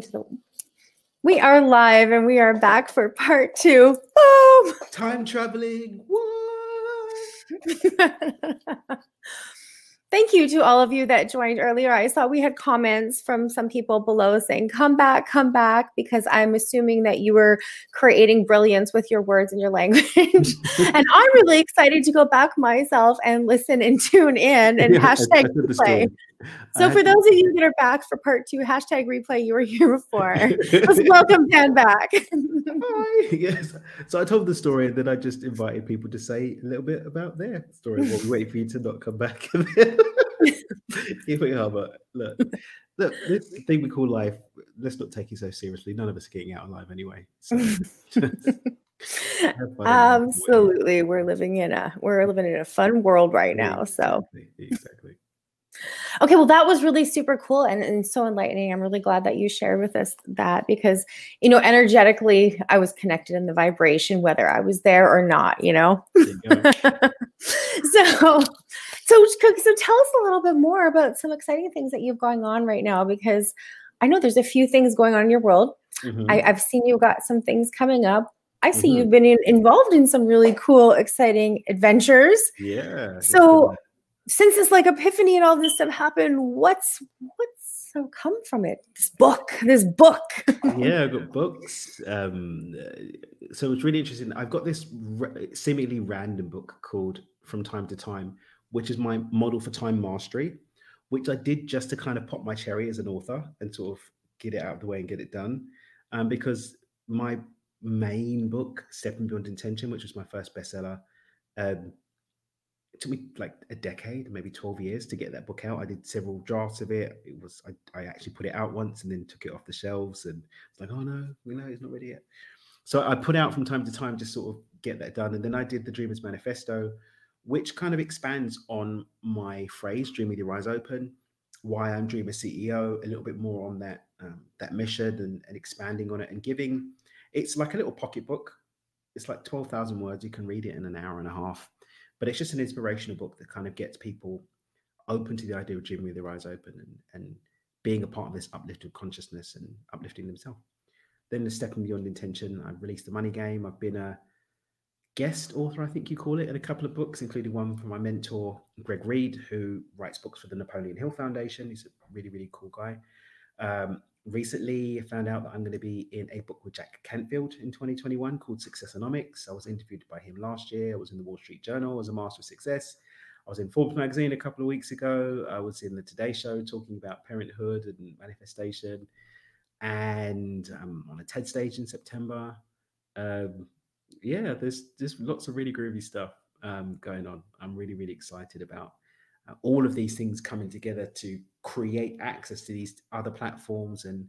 streaming to the. We are live and we are back for part two. Boom! Time traveling. Thank you to all of you that joined earlier. I saw we had comments from some people below saying, come back, come back, because I'm assuming that you were creating brilliance with your words and your language. and I'm really excited to go back myself and listen and tune in and yeah, hashtag replay. So for those of you that are back for part two, hashtag replay, you were here before. Let's welcome Dan back. Hi. Yes. So I told the story and then I just invited people to say a little bit about their story while we wait for you to not come back. Here we are, but look, look, this thing we call life, let's not take it so seriously. None of us are getting out alive anyway. So Absolutely. We're living in a we're living in a fun world right now. So exactly. Okay, well, that was really super cool and, and so enlightening. I'm really glad that you shared with us that because, you know, energetically, I was connected in the vibration, whether I was there or not, you know? You so, so, so tell us a little bit more about some exciting things that you have going on right now because I know there's a few things going on in your world. Mm-hmm. I, have seen you got some things coming up. I see mm-hmm. you've been in, involved in some really cool, exciting adventures. Yeah. So, since this like epiphany and all this stuff happened, what's what's so come from it? This book, this book. yeah, I've got books. Um, so it's really interesting. I've got this seemingly random book called From Time to Time, which is my model for time mastery, which I did just to kind of pop my cherry as an author and sort of get it out of the way and get it done. Um, because my main book, Stepping Beyond Intention, which was my first bestseller, um, it took me like a decade, maybe 12 years to get that book out. I did several drafts of it. It was I, I actually put it out once and then took it off the shelves and it's like, oh no, we know it's not ready yet. So I put out from time to time just sort of get that done. And then I did the Dreamers Manifesto, which kind of expands on my phrase, Dream with Your Eyes Open, why I'm Dreamer CEO, a little bit more on that um, that mission and, and expanding on it and giving. It's like a little pocketbook. It's like 12,000 words. You can read it in an hour and a half but it's just an inspirational book that kind of gets people open to the idea of dreaming with their eyes open and, and being a part of this uplifted consciousness and uplifting themselves. Then the stepping beyond intention, I've released the money game. I've been a guest author, I think you call it, in a couple of books, including one from my mentor, Greg Reid, who writes books for the Napoleon Hill Foundation. He's a really, really cool guy. Um, recently, found out that I'm going to be in a book with Jack Canfield in 2021 called Successonomics. I was interviewed by him last year. I was in the Wall Street Journal as a Master of Success. I was in Forbes magazine a couple of weeks ago. I was in the Today Show talking about parenthood and manifestation, and I'm on a TED stage in September. Um, yeah, there's just lots of really groovy stuff um, going on. I'm really really excited about all of these things coming together to create access to these other platforms and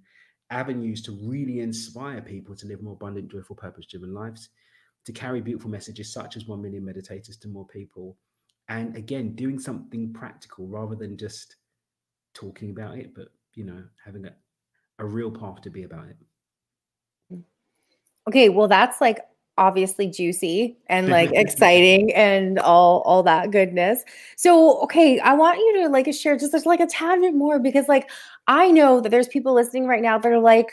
avenues to really inspire people to live more abundant, joyful, purpose driven lives, to carry beautiful messages such as 1 million meditators to more people. And again, doing something practical rather than just talking about it, but, you know, having a, a real path to be about it. Hmm. Okay, well, that's like obviously juicy and like exciting and all all that goodness. So, okay, I want you to like share just like a tad bit more because like I know that there's people listening right now that are like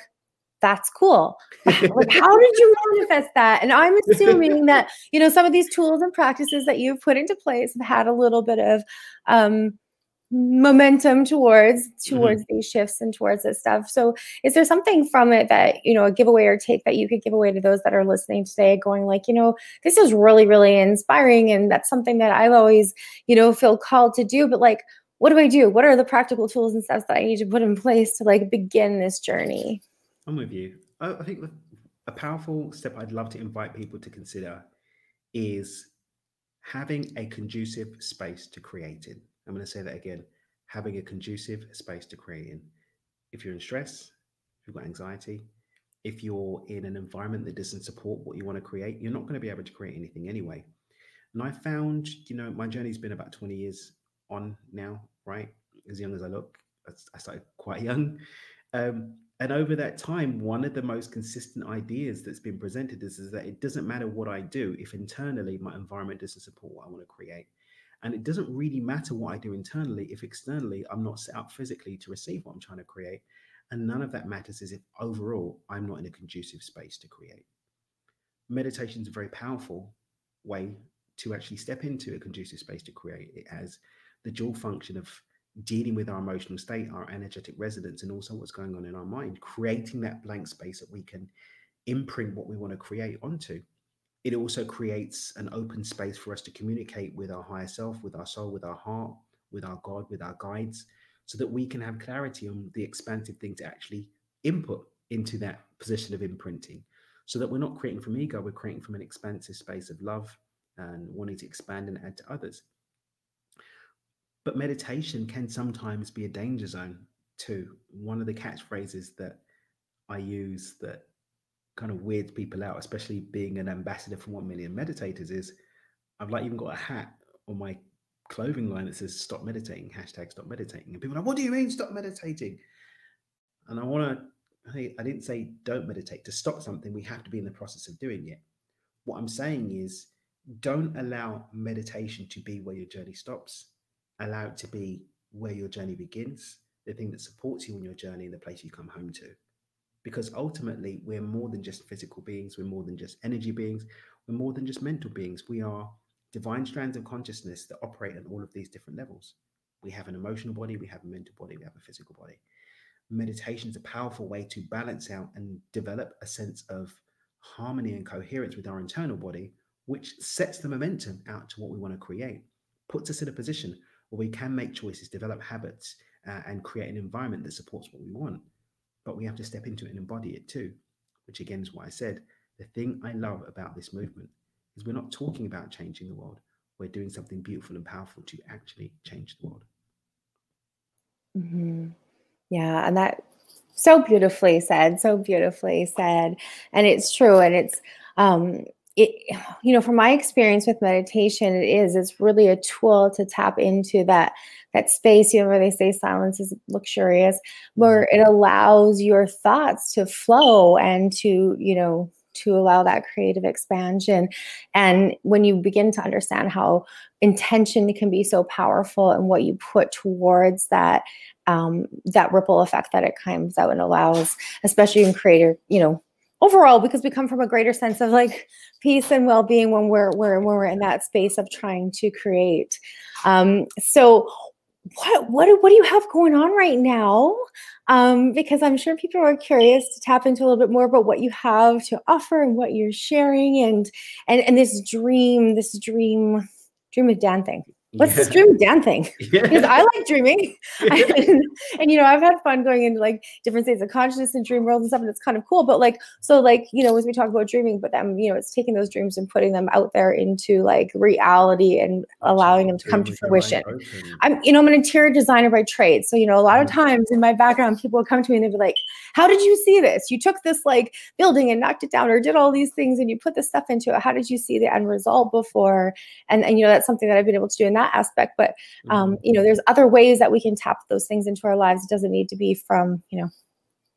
that's cool. like how did you manifest that? And I'm assuming that, you know, some of these tools and practices that you've put into place have had a little bit of um momentum towards towards mm-hmm. these shifts and towards this stuff. So is there something from it that you know a giveaway or take that you could give away to those that are listening today going like you know this is really really inspiring and that's something that i've always you know feel called to do but like what do i do? What are the practical tools and steps that i need to put in place to like begin this journey? I'm with you. I, think a powerful step i'd love to invite people to consider is having a conducive space to create in I'm going to say that again having a conducive space to create in. If you're in stress, if you've got anxiety, if you're in an environment that doesn't support what you want to create, you're not going to be able to create anything anyway. And I found, you know, my journey's been about 20 years on now, right? As young as I look, I started quite young. Um, and over that time, one of the most consistent ideas that's been presented is, is that it doesn't matter what I do if internally my environment doesn't support what I want to create. And it doesn't really matter what I do internally if externally I'm not set up physically to receive what I'm trying to create. And none of that matters is if overall I'm not in a conducive space to create. Meditation is a very powerful way to actually step into a conducive space to create. It has the dual function of dealing with our emotional state, our energetic resonance, and also what's going on in our mind, creating that blank space that we can imprint what we want to create onto. It also creates an open space for us to communicate with our higher self, with our soul, with our heart, with our God, with our guides, so that we can have clarity on the expansive thing to actually input into that position of imprinting. So that we're not creating from ego, we're creating from an expansive space of love and wanting to expand and add to others. But meditation can sometimes be a danger zone too. One of the catchphrases that I use that kind of weirds people out, especially being an ambassador for 1 million meditators, is I've like even got a hat on my clothing line that says stop meditating, hashtag stop meditating. And people are like, what do you mean stop meditating? And I want to, I didn't say don't meditate. To stop something, we have to be in the process of doing it. What I'm saying is don't allow meditation to be where your journey stops allow it to be where your journey begins, the thing that supports you on your journey, and the place you come home to. Because ultimately, we're more than just physical beings, we're more than just energy beings, we're more than just mental beings. We are divine strands of consciousness that operate on all of these different levels. We have an emotional body, we have a mental body, we have a physical body. Meditation is a powerful way to balance out and develop a sense of harmony and coherence with our internal body, which sets the momentum out to what we want to create, puts us in a position where we can make choices, develop habits, uh, and create an environment that supports what we want. But we have to step into it and embody it too, which again is what I said. The thing I love about this movement is we're not talking about changing the world. We're doing something beautiful and powerful to actually change the world. Mm-hmm. Yeah, and that so beautifully said, so beautifully said, and it's true, and it's um, it you know from my experience with meditation it is it's really a tool to tap into that that space you know where they say silence is luxurious where mm-hmm. it allows your thoughts to flow and to you know to allow that creative expansion and when you begin to understand how intention can be so powerful and what you put towards that um, that ripple effect that it comes out and allows especially in creator you know overall because we come from a greater sense of like peace and well-being when we're, we're when we're in that space of trying to create. Um, so what what what do you have going on right now? Um, because i'm sure people are curious to tap into a little bit more about what you have to offer and what you're sharing and and and this dream this dream dream of dan Let's yeah. this dream Dan thing? Yeah. Because I like dreaming. and, and, you know, I've had fun going into like different states of consciousness and dream world and stuff, and it's kind of cool. But like, so like, you know, as we talk about dreaming, but then, you know, it's taking those dreams and putting them out there into like reality and allowing them to come to fruition. I'm, you know, I'm an interior designer by trade. So, you know, a lot of mm-hmm. times in my background, people will come to me and they'll be like, How did you see this? You took this like building and knocked it down or did all these things and you put this stuff into it. How did you see the end result before? And, and you know, that's something that I've been able to do in that that aspect but um, mm-hmm. you know there's other ways that we can tap those things into our lives. It doesn't need to be from you know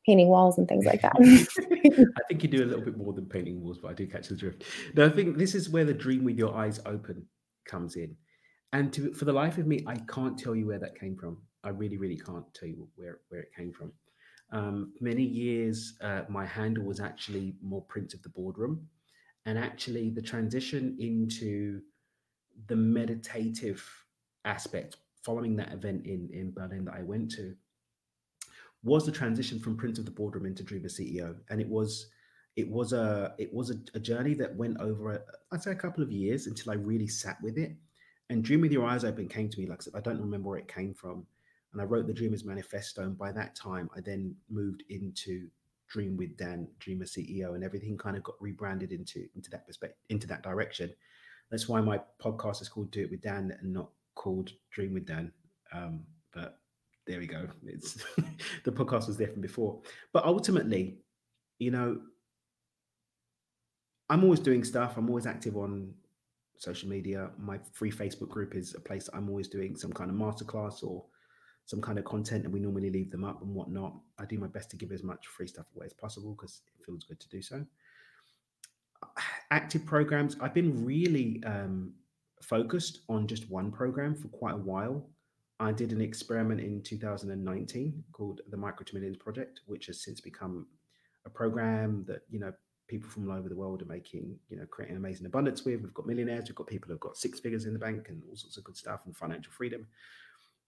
painting walls and things like that. I think you do a little bit more than painting walls but i do catch the drift. No i think this is where the dream with your eyes open comes in. And to, for the life of me i can't tell you where that came from. I really really can't tell you where where it came from. Um, many years uh, my handle was actually more prince of the boardroom. And actually the transition into the meditative aspect following that event in, in Berlin that I went to was the transition from Prince of the Boardroom into Dreamer CEO. And it was it was a it was a, a journey that went over a, I'd say a couple of years until I really sat with it. And Dream with Your Eyes Open came to me like I don't remember where it came from. And I wrote the Dreamers Manifesto. And by that time, I then moved into Dream with Dan, Dreamer CEO, and everything kind of got rebranded into into that perspective, into that direction. That's why my podcast is called Do It with Dan and not called Dream with Dan. Um, but there we go. It's the podcast was from before. But ultimately, you know, I'm always doing stuff. I'm always active on social media. My free Facebook group is a place I'm always doing some kind of masterclass or some kind of content, and we normally leave them up and whatnot. I do my best to give as much free stuff away as possible because it feels good to do so active programs, I've been really um, focused on just one program for quite a while. I did an experiment in 2019 called the Micro to Millions Project, which has since become a program that you know people from all over the world are making, you know, creating amazing abundance with. We've got millionaires, we've got people who've got six figures in the bank and all sorts of good stuff and financial freedom.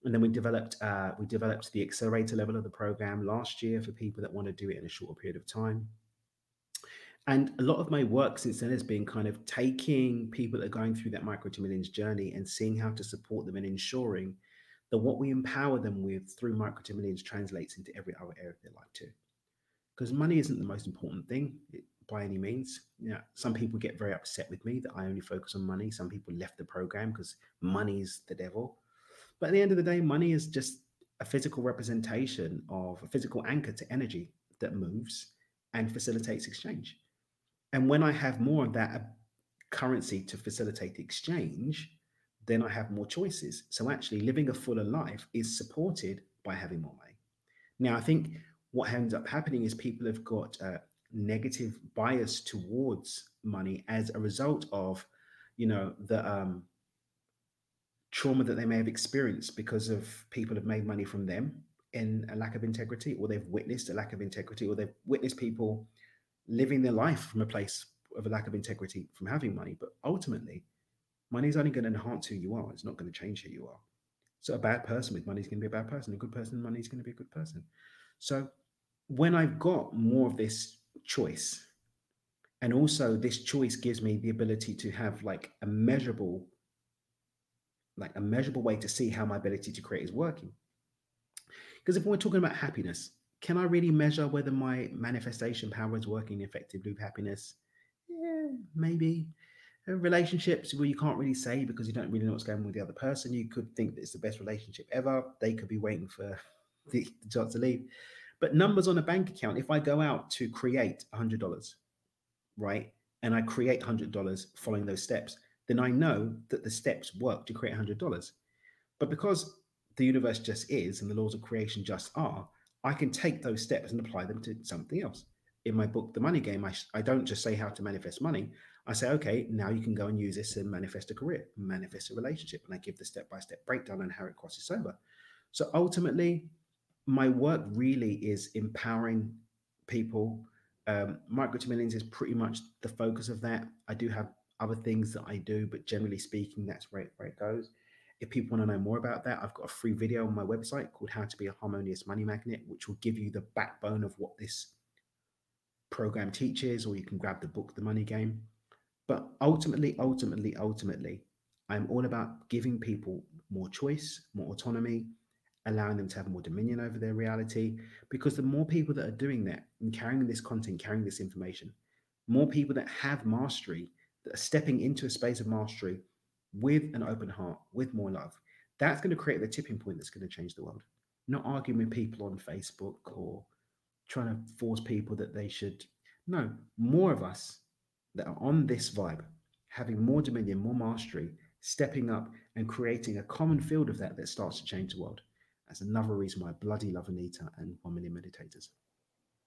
And then we developed uh, we developed the accelerator level of the program last year for people that want to do it in a shorter period of time. And a lot of my work since then has been kind of taking people that are going through that micro to millions journey and seeing how to support them and ensuring that what we empower them with through micro to millions translates into every other area of their life too. Because money isn't the most important thing by any means. You know, some people get very upset with me that I only focus on money. Some people left the program because money's the devil. But at the end of the day, money is just a physical representation of a physical anchor to energy that moves and facilitates exchange. And when I have more of that currency to facilitate the exchange, then I have more choices. So actually, living a fuller life is supported by having more money. Now, I think what ends up happening is people have got a negative bias towards money as a result of, you know, the um, trauma that they may have experienced because of people have made money from them in a lack of integrity, or they've witnessed a lack of integrity, or they've witnessed people living their life from a place of a lack of integrity from having money. But ultimately, money is only going to enhance who you are. It's not going to change who you are. So a bad person with money is going to be a bad person. A good person with money is going to be a good person. So when I've got more of this choice, and also this choice gives me the ability to have like a measurable, like a measurable way to see how my ability to create is working. Because if we're talking about happiness, can I really measure whether my manifestation power is working effectively with happiness? Yeah, maybe. Uh, relationships where you can't really say because you don't really know what's going on with the other person. You could think that it's the best relationship ever. They could be waiting for the, the chance to leave. But numbers on a bank account, if I go out to create $100, right, and I create $100 following those steps, then I know that the steps work to create $100. But because the universe just is and the laws of creation just are, I can take those steps and apply them to something else. In my book, The Money Game, I, I don't just say how to manifest money. I say, okay, now you can go and use this and manifest a career, manifest a relationship. And I give the step by step breakdown on how it crosses over. So ultimately, my work really is empowering people. Um, micro to millions is pretty much the focus of that. I do have other things that I do, but generally speaking, that's where, where it goes. If people want to know more about that, I've got a free video on my website called How to Be a Harmonious Money Magnet, which will give you the backbone of what this program teaches, or you can grab the book, The Money Game. But ultimately, ultimately, ultimately, I'm all about giving people more choice, more autonomy, allowing them to have more dominion over their reality. Because the more people that are doing that and carrying this content, carrying this information, more people that have mastery, that are stepping into a space of mastery with an open heart, with more love, that's going to create the tipping point that's going to change the world. Not arguing with people on Facebook or trying to force people that they should. No, more of us that are on this vibe, having more dominion, more mastery, stepping up and creating a common field of that that starts to change the world. That's another reason why I bloody love Anita and One Million Meditators.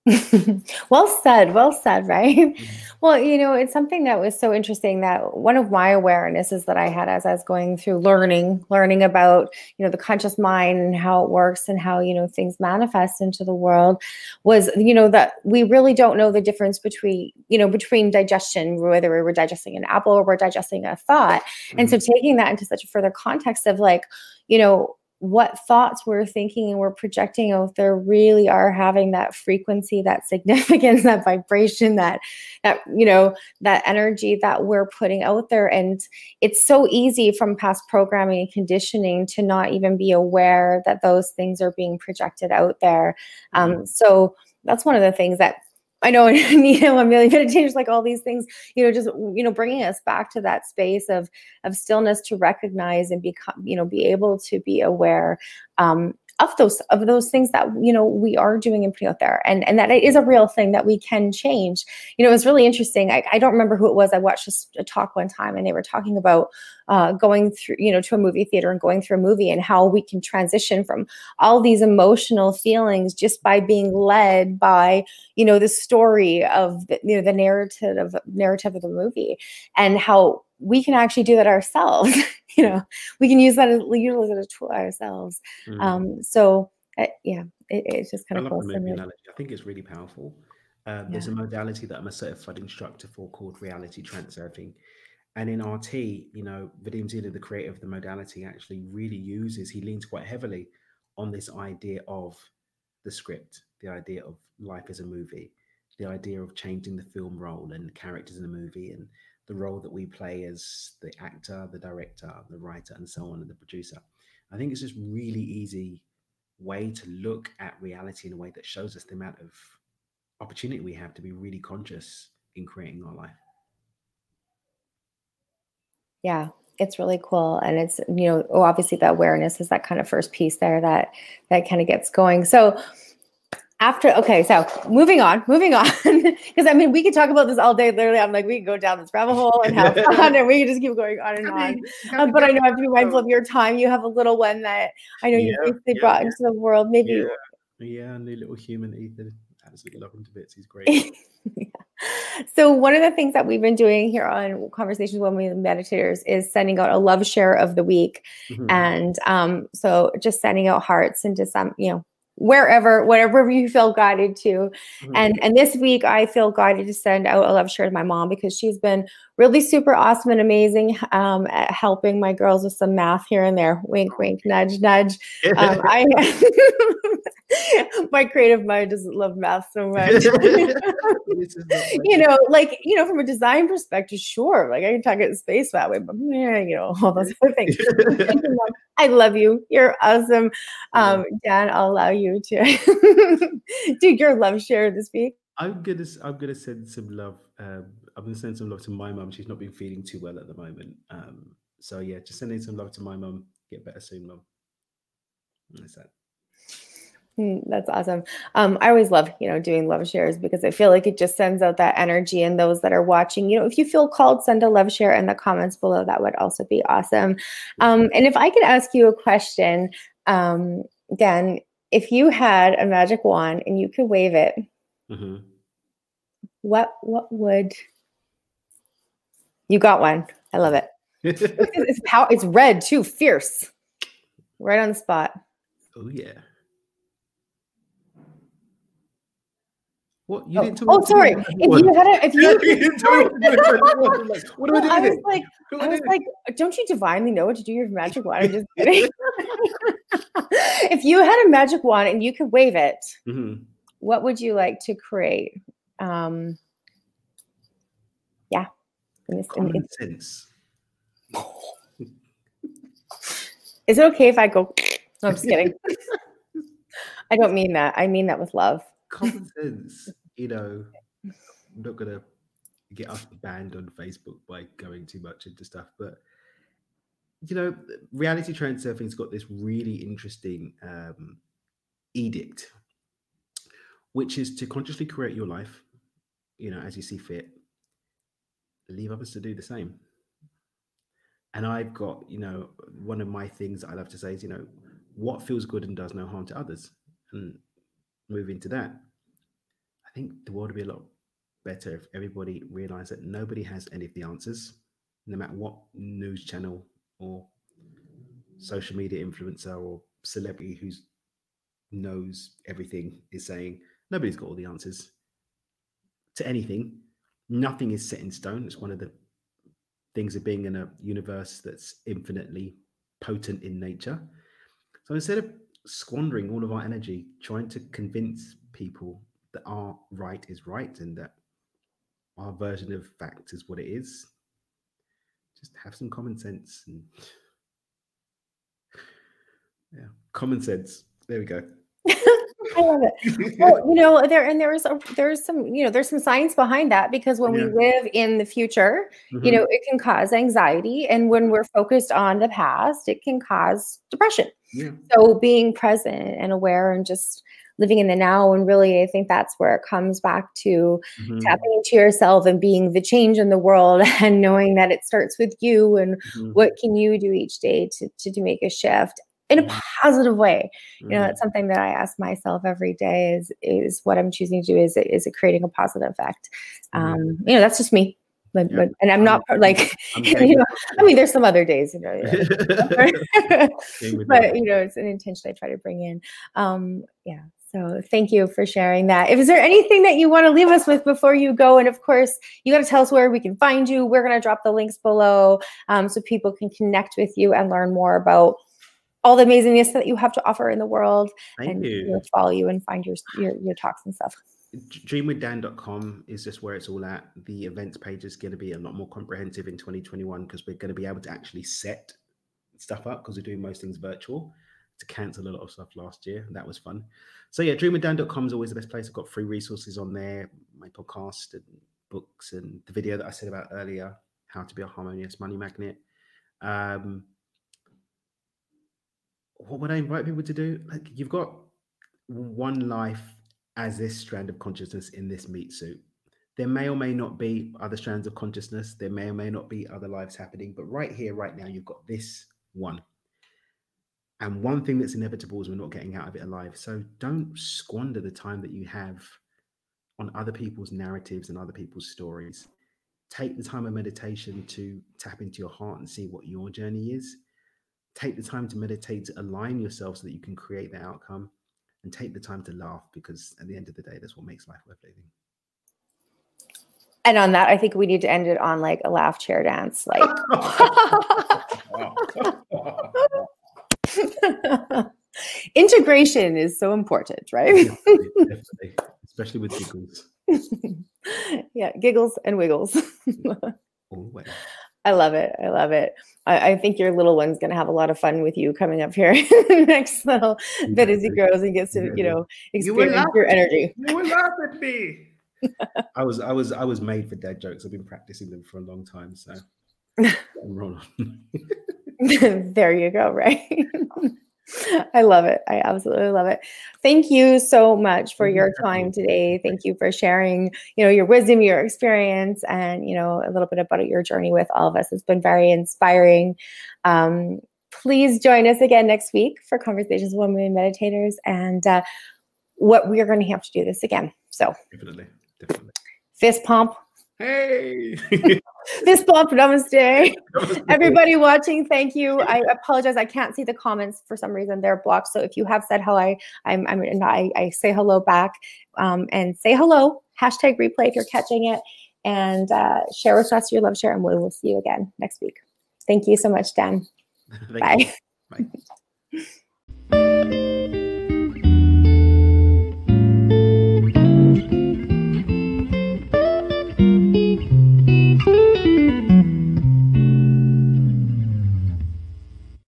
well said well said right mm-hmm. well you know it's something that was so interesting that one of my awarenesses that i had as i was going through learning learning about you know the conscious mind and how it works and how you know things manifest into the world was you know that we really don't know the difference between you know between digestion whether we're digesting an apple or we're digesting a thought mm-hmm. and so mm-hmm. taking that into such a further context of like you know what thoughts we're thinking and we're projecting out there really are having that frequency that significance that vibration that that you know that energy that we're putting out there and it's so easy from past programming and conditioning to not even be aware that those things are being projected out there um, mm-hmm. so that's one of the things that I know Nina, a million meditations, like all these things, you know, just you know, bringing us back to that space of of stillness to recognize and become, you know, be able to be aware um, of those of those things that you know we are doing and putting out there. And and that it is a real thing that we can change. You know it was really interesting i, I don't remember who it was i watched a, a talk one time and they were talking about uh, going through you know to a movie theater and going through a movie and how we can transition from all these emotional feelings just by being led by you know the story of the, you know the narrative of narrative of the movie and how we can actually do that ourselves. you know, we can use that as utilize it as a tool ourselves. Mm. Um, so uh, yeah, it, it's just kind of cool. I think it's really powerful. Um, yeah. There's a modality that I'm a certified instructor for called reality transurfing. And in RT, you know, Vadim Zeland, the creator of the modality, actually really uses, he leans quite heavily on this idea of the script, the idea of life as a movie, the idea of changing the film role and characters in a movie and the role that we play as the actor, the director, the writer, and so on, and the producer. I think it's just really easy way to look at reality in a way that shows us the amount of opportunity we have to be really conscious in creating our life. Yeah, it's really cool and it's you know obviously the awareness is that kind of first piece there that that kind of gets going. So after okay so moving on moving on because i mean we could talk about this all day literally i'm like we can go down this rabbit hole and have fun and we can just keep going on and on. um, but i know i have to be mindful of your time. You have a little one that i know you basically yeah, brought yeah. into the world. Maybe yeah, yeah new little human ethan absolutely love him to bits. He's great. yeah. So one of the things that we've been doing here on Conversations with Women Meditators is sending out a love share of the week, mm-hmm. and um, so just sending out hearts into some, you know, wherever whatever you feel guided to mm-hmm. and and this week i feel guided to send out a love share to my mom because she's been really super awesome and amazing um, at helping my girls with some math here and there wink wink nudge nudge um, i my creative mind doesn't love math so much. You know like you know from a design perspective sure like i can talk about space that way but yeah you know all those other things. I love you. You're awesome. Um dan i'll allow you to do your love share this week. I'm gonna i'm gonna send some love um i'm gonna send some love to my mum. She's not been feeling too well at the moment. Um so yeah just sending some love to my mum. Get better soon mum. That's that that's awesome. Um, I always love, you know, doing love shares because I feel like it just sends out that energy. And those that are watching, you know, if you feel called, send a love share in the comments below. That would also be awesome. Um, and if I could ask you a question, um, Dan, if you had a magic wand and you could wave it, mm-hmm. what what would you got one? I love it. it's, it's, pow- it's red too, fierce, right on the spot. Oh yeah. What you oh, didn't tell Oh, sorry. If you had a, if you, what do I do? I was like, I was like, don't you divinely know what to do your magic wand? I'm just kidding. if you had a magic wand and you could wave it, mm-hmm. what would you like to create? Um, yeah. In this, Common in, sense. Is it okay if I go? No, I'm just kidding. I don't mean that. I mean that with love common sense, you know, I'm not gonna get us banned on Facebook by going too much into stuff, but you know, reality transurfing's got this really interesting um, edict, which is to consciously create your life, you know, as you see fit, leave others to do the same. And I've got, you know, one of my things I love to say is, you know, what feels good and does no harm to others. And move into that, think the world would be a lot better if everybody realized that nobody has any of the answers, no matter what news channel or social media influencer or celebrity who knows everything is saying. Nobody's got all the answers to anything. Nothing is set in stone. It's one of the things of being in a universe that's infinitely potent in nature. So instead of squandering all of our energy trying to convince people that our right is right and that our version of fact is what it is. Just have some common sense and yeah, common sense. There we go. I love it. Well, you know, there and there's a, there's some you know there's some science behind that because when yeah. we live in the future, mm-hmm. you know, it can cause anxiety, and when we're focused on the past, it can cause depression. Yeah. So being present and aware and just living in the now and really i think that's where it comes back to mm-hmm. tapping into yourself and being the change in the world and knowing that it starts with you and mm-hmm. what can you do each day to, to, to make a shift in a mm-hmm. positive way you know that's mm-hmm. something that i ask myself every day is is what i'm choosing to do is is it creating a positive effect mm-hmm. um you know that's just me but, yeah. but and I'm not like you know, I mean, there's some other days, you know, but you know, it's an intention I try to bring in. Um, yeah. So thank you for sharing that. If is there anything that you want to leave us with before you go? And of course, you got to tell us where we can find you. We're going to drop the links below um, so people can connect with you and learn more about all the amazingness that you have to offer in the world Thank and you. Know, follow you and find your, your, your talks and stuff dreamwithdan.com is just where it's all at. The events page is going to be a lot more comprehensive in 2021 because we're going to be able to actually set stuff up because we're doing most things virtual to cancel a lot of stuff last year. That was fun. So yeah, dreamwithdan.com is always the best place. I've got free resources on there, my podcast and books and the video that I said about earlier, how to be a harmonious money magnet. Um, what would I invite people to do? Like you've got one life as this strand of consciousness in this meat suit. There may or may not be other strands of consciousness. There may or may not be other lives happening. But right here, right now, you've got this one. And one thing that's inevitable is we're not getting out of it alive. So don't squander the time that you have on other people's narratives and other people's stories. Take the time of meditation to tap into your heart and see what your journey is. Take the time to meditate to align yourself so that you can create the outcome and take the time to laugh because at the end of the day, that's what makes life worth living. And on that, I think we need to end it on like a laugh chair dance. Like integration is so important, right? definitely, definitely. Especially with giggles. yeah, giggles and wiggles. Always. I love it. I love it. I, I, think your little one's going to have a lot of fun with you coming up here next little bit as he grows and gets to, you know, experience you your energy. You will laugh at me. I was, I was, I was made for dad jokes. I've been practicing them for a long time. So, there you go. Right. I love it. I absolutely love it. Thank you so much for your time today. Thank you for sharing, you know, your wisdom, your experience, and you know, a little bit about your journey with all of us. It's been very inspiring. Um, please join us again next week for conversations with women meditators, and uh, what we are going to have to do this again. So definitely, definitely. Fist pump. Hey. Fist bump, namaste. Everybody watching, thank you. I apologize. I can't see the comments for some reason. They're blocked. So if you have said hello, I, I'm, I'm I, I say hello back um, and say hello. Hashtag replay if you're catching it. And uh, share with us your love share, and we will see you again next week. Thank you so much, Dan. Bye. Bye.